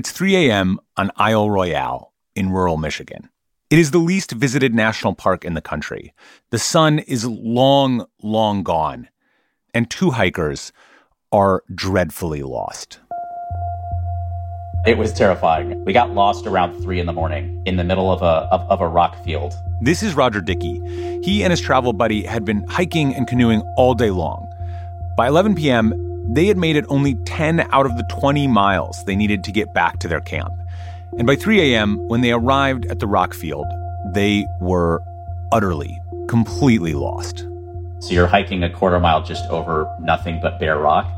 It's 3 a.m. on Isle Royale in rural Michigan. It is the least visited national park in the country. The sun is long, long gone, and two hikers are dreadfully lost. It was terrifying. We got lost around three in the morning in the middle of a, of, of a rock field. This is Roger Dickey. He and his travel buddy had been hiking and canoeing all day long. By 11 p.m., they had made it only 10 out of the 20 miles they needed to get back to their camp. And by 3 a.m., when they arrived at the rock field, they were utterly, completely lost. So you're hiking a quarter mile just over nothing but bare rock.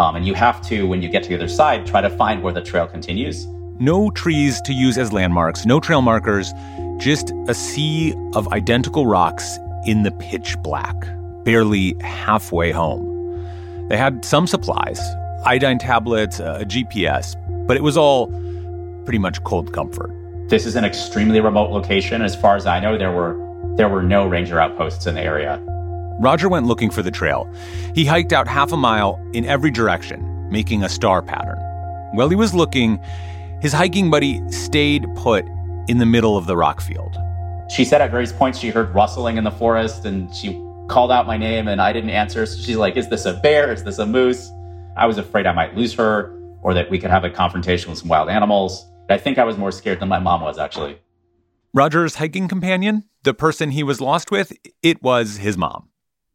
Um, and you have to, when you get to the other side, try to find where the trail continues. No trees to use as landmarks, no trail markers, just a sea of identical rocks in the pitch black, barely halfway home. They had some supplies, iodine tablets, uh, a GPS, but it was all pretty much cold comfort. This is an extremely remote location. As far as I know, there were there were no ranger outposts in the area. Roger went looking for the trail. He hiked out half a mile in every direction, making a star pattern. While he was looking, his hiking buddy stayed put in the middle of the rock field. She said at various points she heard rustling in the forest and she called out my name and I didn't answer. So she's like, Is this a bear? Is this a moose? I was afraid I might lose her or that we could have a confrontation with some wild animals. I think I was more scared than my mom was, actually. Roger's hiking companion, the person he was lost with, it was his mom.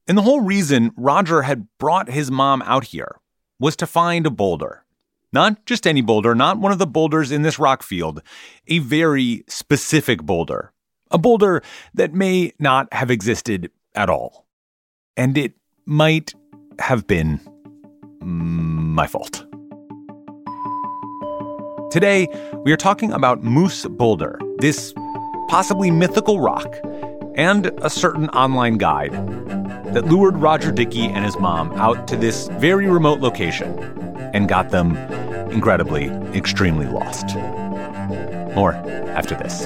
And the whole reason Roger had brought his mom out here was to find a boulder. Not just any boulder, not one of the boulders in this rock field, a very specific boulder. A boulder that may not have existed at all. And it might have been my fault. Today, we are talking about Moose Boulder, this possibly mythical rock, and a certain online guide that lured Roger Dickey and his mom out to this very remote location and got them incredibly, extremely lost. More after this.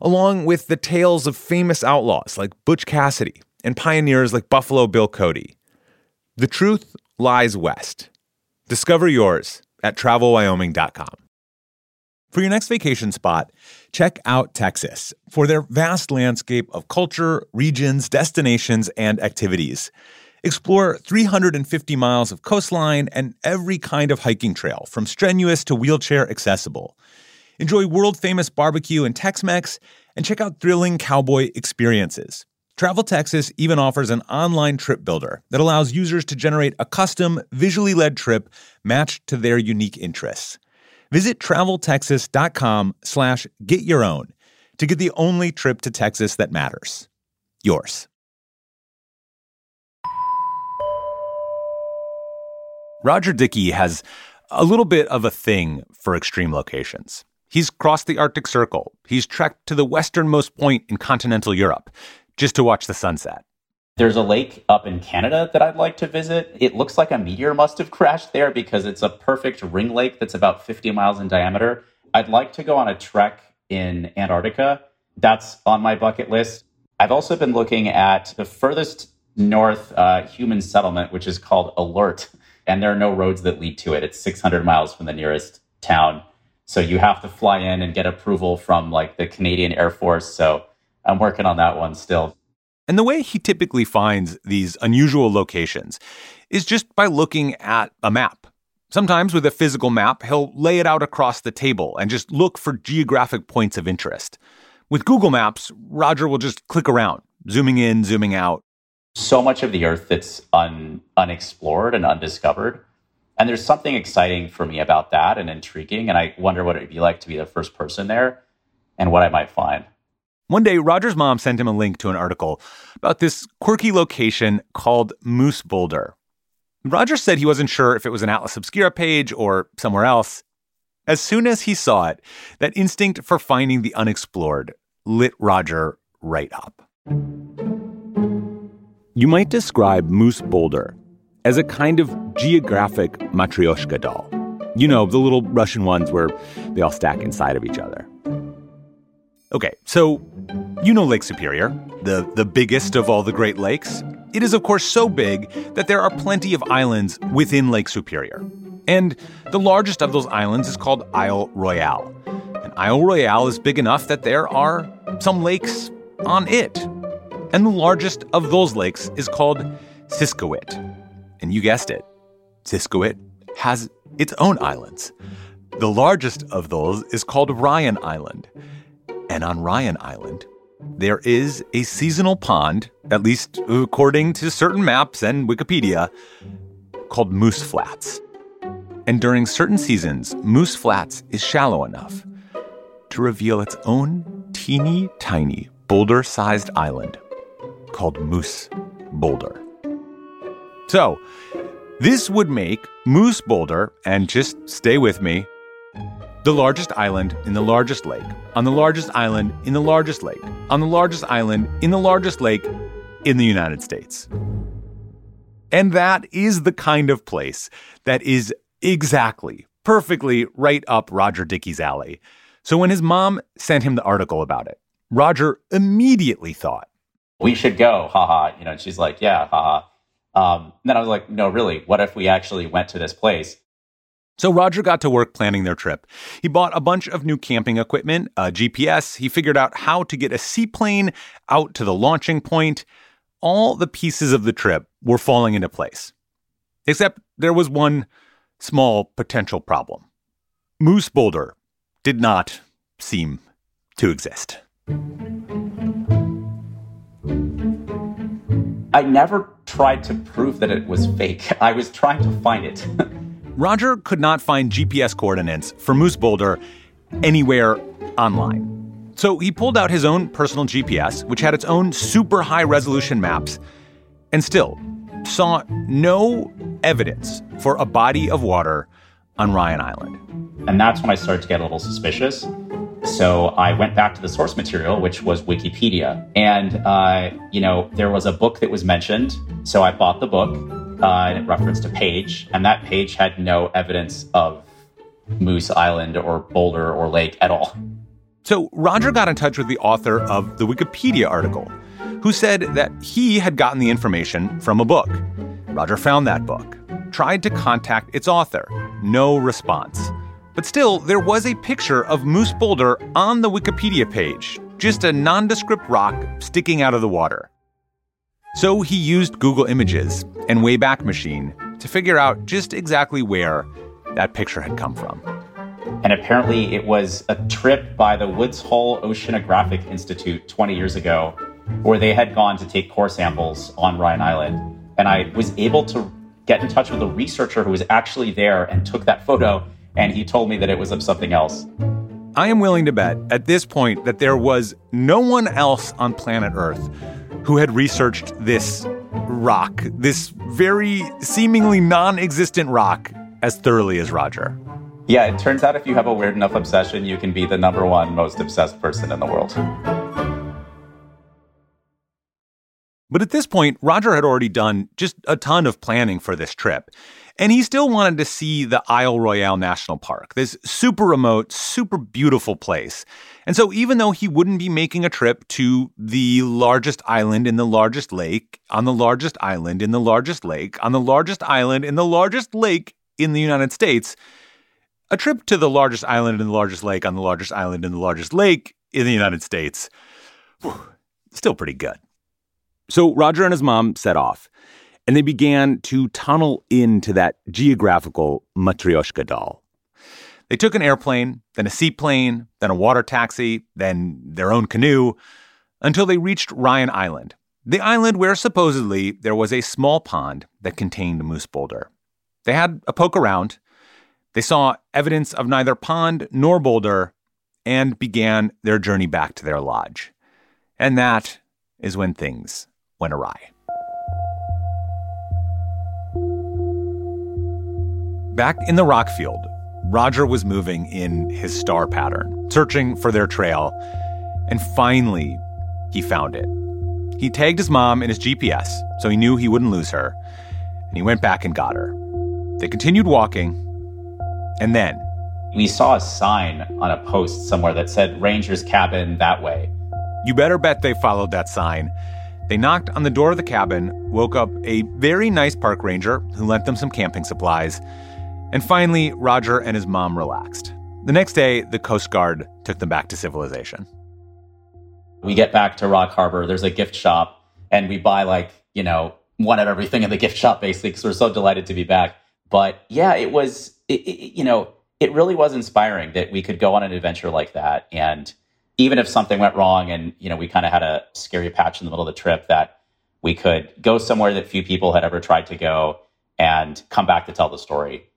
along with the tales of famous outlaws like Butch Cassidy and pioneers like Buffalo Bill Cody. The truth lies west. Discover yours at travelwyoming.com. For your next vacation spot, check out Texas for their vast landscape of culture, regions, destinations, and activities. Explore 350 miles of coastline and every kind of hiking trail, from strenuous to wheelchair accessible. Enjoy world famous barbecue and Tex Mex, and check out thrilling cowboy experiences. Travel Texas even offers an online trip builder that allows users to generate a custom, visually led trip matched to their unique interests. Visit traveltexas.com slash get your own to get the only trip to Texas that matters. Yours. Roger Dickey has a little bit of a thing for extreme locations. He's crossed the Arctic Circle. He's trekked to the westernmost point in continental Europe just to watch the sunset. There's a lake up in Canada that I'd like to visit. It looks like a meteor must have crashed there because it's a perfect ring lake that's about 50 miles in diameter. I'd like to go on a trek in Antarctica. That's on my bucket list. I've also been looking at the furthest north uh, human settlement, which is called Alert, and there are no roads that lead to it. It's 600 miles from the nearest town. So you have to fly in and get approval from like the Canadian Air Force. So I'm working on that one still. And the way he typically finds these unusual locations is just by looking at a map. Sometimes with a physical map, he'll lay it out across the table and just look for geographic points of interest. With Google Maps, Roger will just click around, zooming in, zooming out. So much of the earth that's un- unexplored and undiscovered And there's something exciting for me about that and intriguing. And I wonder what it'd be like to be the first person there and what I might find. One day, Roger's mom sent him a link to an article about this quirky location called Moose Boulder. Roger said he wasn't sure if it was an Atlas Obscura page or somewhere else. As soon as he saw it, that instinct for finding the unexplored lit Roger right up. You might describe Moose Boulder as a kind of geographic matryoshka doll. You know, the little Russian ones where they all stack inside of each other. Okay, so you know Lake Superior, the, the biggest of all the Great Lakes. It is, of course, so big that there are plenty of islands within Lake Superior. And the largest of those islands is called Isle Royale. And Isle Royale is big enough that there are some lakes on it. And the largest of those lakes is called Siskiwit. And you guessed it, Siskiwit has its own islands. The largest of those is called Ryan Island. And on Ryan Island, there is a seasonal pond, at least according to certain maps and Wikipedia, called Moose Flats. And during certain seasons, Moose Flats is shallow enough to reveal its own teeny tiny boulder sized island called Moose Boulder. So, this would make Moose Boulder, and just stay with me, the largest island in the largest lake, on the largest island in the largest lake, on the largest island in the largest lake in the United States. And that is the kind of place that is exactly, perfectly right up Roger Dickey's alley. So when his mom sent him the article about it, Roger immediately thought, We should go, haha. You know, she's like, Yeah, haha. Um, then I was like, No, really, what if we actually went to this place? So Roger got to work planning their trip. He bought a bunch of new camping equipment, a GPS. He figured out how to get a seaplane out to the launching point. All the pieces of the trip were falling into place. Except there was one small potential problem. Moose Boulder did not seem to exist. I never tried to prove that it was fake. I was trying to find it. Roger could not find GPS coordinates for Moose Boulder anywhere online. So he pulled out his own personal GPS, which had its own super high resolution maps, and still saw no evidence for a body of water on Ryan Island. And that's when I started to get a little suspicious. So I went back to the source material, which was Wikipedia. And, uh, you know, there was a book that was mentioned. So I bought the book uh, and it referenced a page. And that page had no evidence of Moose Island or Boulder or Lake at all. So Roger got in touch with the author of the Wikipedia article, who said that he had gotten the information from a book. Roger found that book, tried to contact its author. No response. But still, there was a picture of Moose Boulder on the Wikipedia page, just a nondescript rock sticking out of the water. So he used Google Images and Wayback Machine to figure out just exactly where that picture had come from. And apparently, it was a trip by the Woods Hole Oceanographic Institute 20 years ago, where they had gone to take core samples on Ryan Island. And I was able to get in touch with a researcher who was actually there and took that photo and he told me that it was of something else. I am willing to bet at this point that there was no one else on planet Earth who had researched this rock, this very seemingly non existent rock, as thoroughly as Roger. Yeah, it turns out if you have a weird enough obsession, you can be the number one most obsessed person in the world. But at this point, Roger had already done just a ton of planning for this trip. And he still wanted to see the Isle Royale National Park, this super remote, super beautiful place. And so, even though he wouldn't be making a trip to the largest island in the largest lake, on the largest island in the largest lake, on the largest island in the largest lake in the United States, a trip to the largest island in the largest lake on the largest island in the largest lake in the United States, whew, still pretty good. So, Roger and his mom set off and they began to tunnel into that geographical Matryoshka doll. They took an airplane, then a seaplane, then a water taxi, then their own canoe, until they reached Ryan Island, the island where supposedly there was a small pond that contained Moose Boulder. They had a poke around. They saw evidence of neither pond nor boulder and began their journey back to their lodge. And that is when things went awry. Back in the rock field, Roger was moving in his star pattern, searching for their trail, and finally, he found it. He tagged his mom in his GPS so he knew he wouldn't lose her, and he went back and got her. They continued walking, and then we saw a sign on a post somewhere that said Ranger's cabin that way. You better bet they followed that sign. They knocked on the door of the cabin, woke up a very nice park ranger who lent them some camping supplies, and finally, Roger and his mom relaxed. The next day, the Coast Guard took them back to civilization. We get back to Rock Harbor, there's a gift shop, and we buy like, you know, one of everything in the gift shop basically because we're so delighted to be back. But yeah, it was, it, it, you know, it really was inspiring that we could go on an adventure like that. And even if something went wrong and, you know, we kind of had a scary patch in the middle of the trip, that we could go somewhere that few people had ever tried to go and come back to tell the story.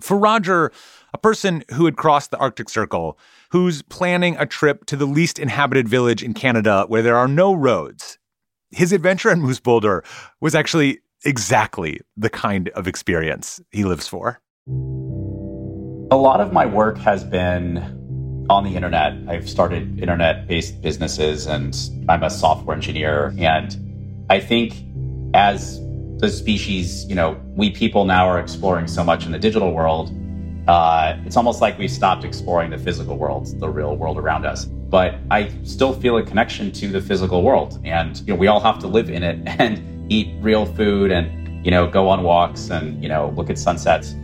For Roger, a person who had crossed the Arctic Circle, who's planning a trip to the least inhabited village in Canada where there are no roads, his adventure in Moose Boulder was actually exactly the kind of experience he lives for. A lot of my work has been on the internet. I've started internet based businesses and I'm a software engineer. And I think as the species, you know, we people now are exploring so much in the digital world. Uh, it's almost like we've stopped exploring the physical world, the real world around us. But I still feel a connection to the physical world, and you know, we all have to live in it and eat real food, and you know, go on walks and you know, look at sunsets.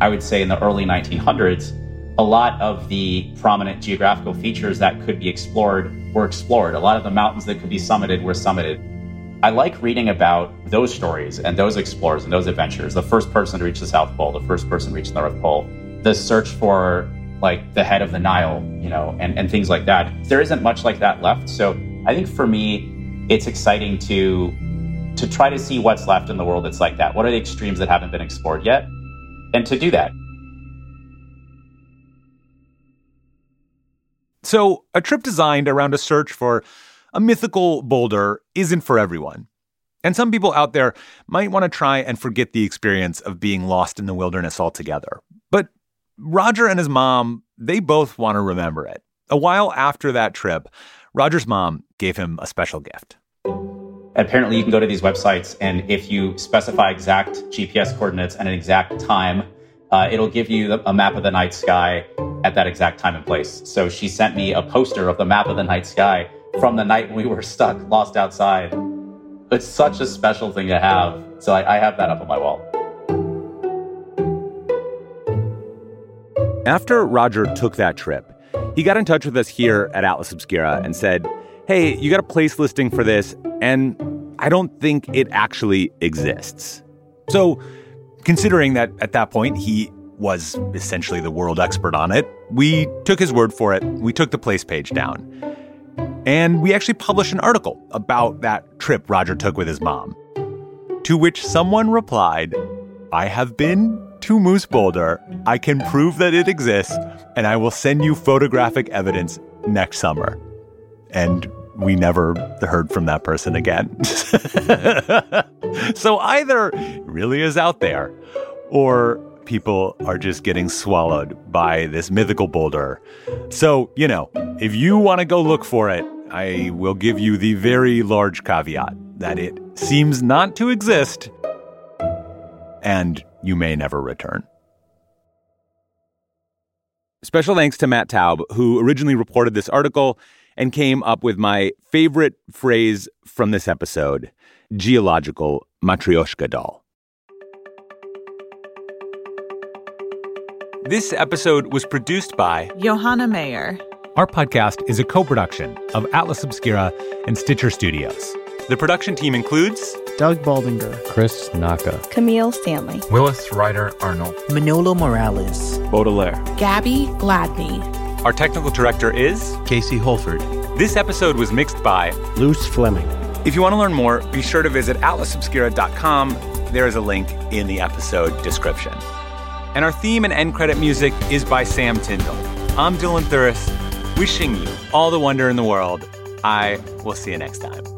I would say in the early 1900s, a lot of the prominent geographical features that could be explored were explored. A lot of the mountains that could be summited were summited. I like reading about those stories and those explorers and those adventures. The first person to reach the South Pole, the first person to reach the North Pole, the search for like the head of the Nile, you know, and, and things like that. There isn't much like that left. So I think for me, it's exciting to to try to see what's left in the world that's like that. What are the extremes that haven't been explored yet? And to do that. So, a trip designed around a search for a mythical boulder isn't for everyone. And some people out there might want to try and forget the experience of being lost in the wilderness altogether. But Roger and his mom, they both want to remember it. A while after that trip, Roger's mom gave him a special gift. Apparently, you can go to these websites, and if you specify exact GPS coordinates and an exact time, uh, it'll give you a map of the night sky at that exact time and place. So she sent me a poster of the map of the night sky from the night we were stuck, lost outside. It's such a special thing to have. So I, I have that up on my wall. After Roger took that trip, he got in touch with us here at Atlas Obscura and said, Hey, you got a place listing for this, and I don't think it actually exists. So, considering that at that point he was essentially the world expert on it, we took his word for it. We took the place page down. And we actually published an article about that trip Roger took with his mom. To which someone replied, I have been to Moose Boulder. I can prove that it exists, and I will send you photographic evidence next summer. And we never heard from that person again. so either really is out there, or people are just getting swallowed by this mythical boulder. So, you know, if you want to go look for it, I will give you the very large caveat that it seems not to exist and you may never return. Special thanks to Matt Taub, who originally reported this article and came up with my favorite phrase from this episode geological matryoshka doll. This episode was produced by Johanna Mayer. Our podcast is a co production of Atlas Obscura and Stitcher Studios. The production team includes Doug Baldinger, Chris Naka, Camille Stanley, Willis Ryder Arnold, Manolo Morales, Baudelaire, Gabby Gladney. Our technical director is Casey Holford. This episode was mixed by Luz Fleming. If you want to learn more, be sure to visit atlasobscura.com there is a link in the episode description. And our theme and end credit music is by Sam Tindall. I'm Dylan Thuras, wishing you all the wonder in the world. I will see you next time.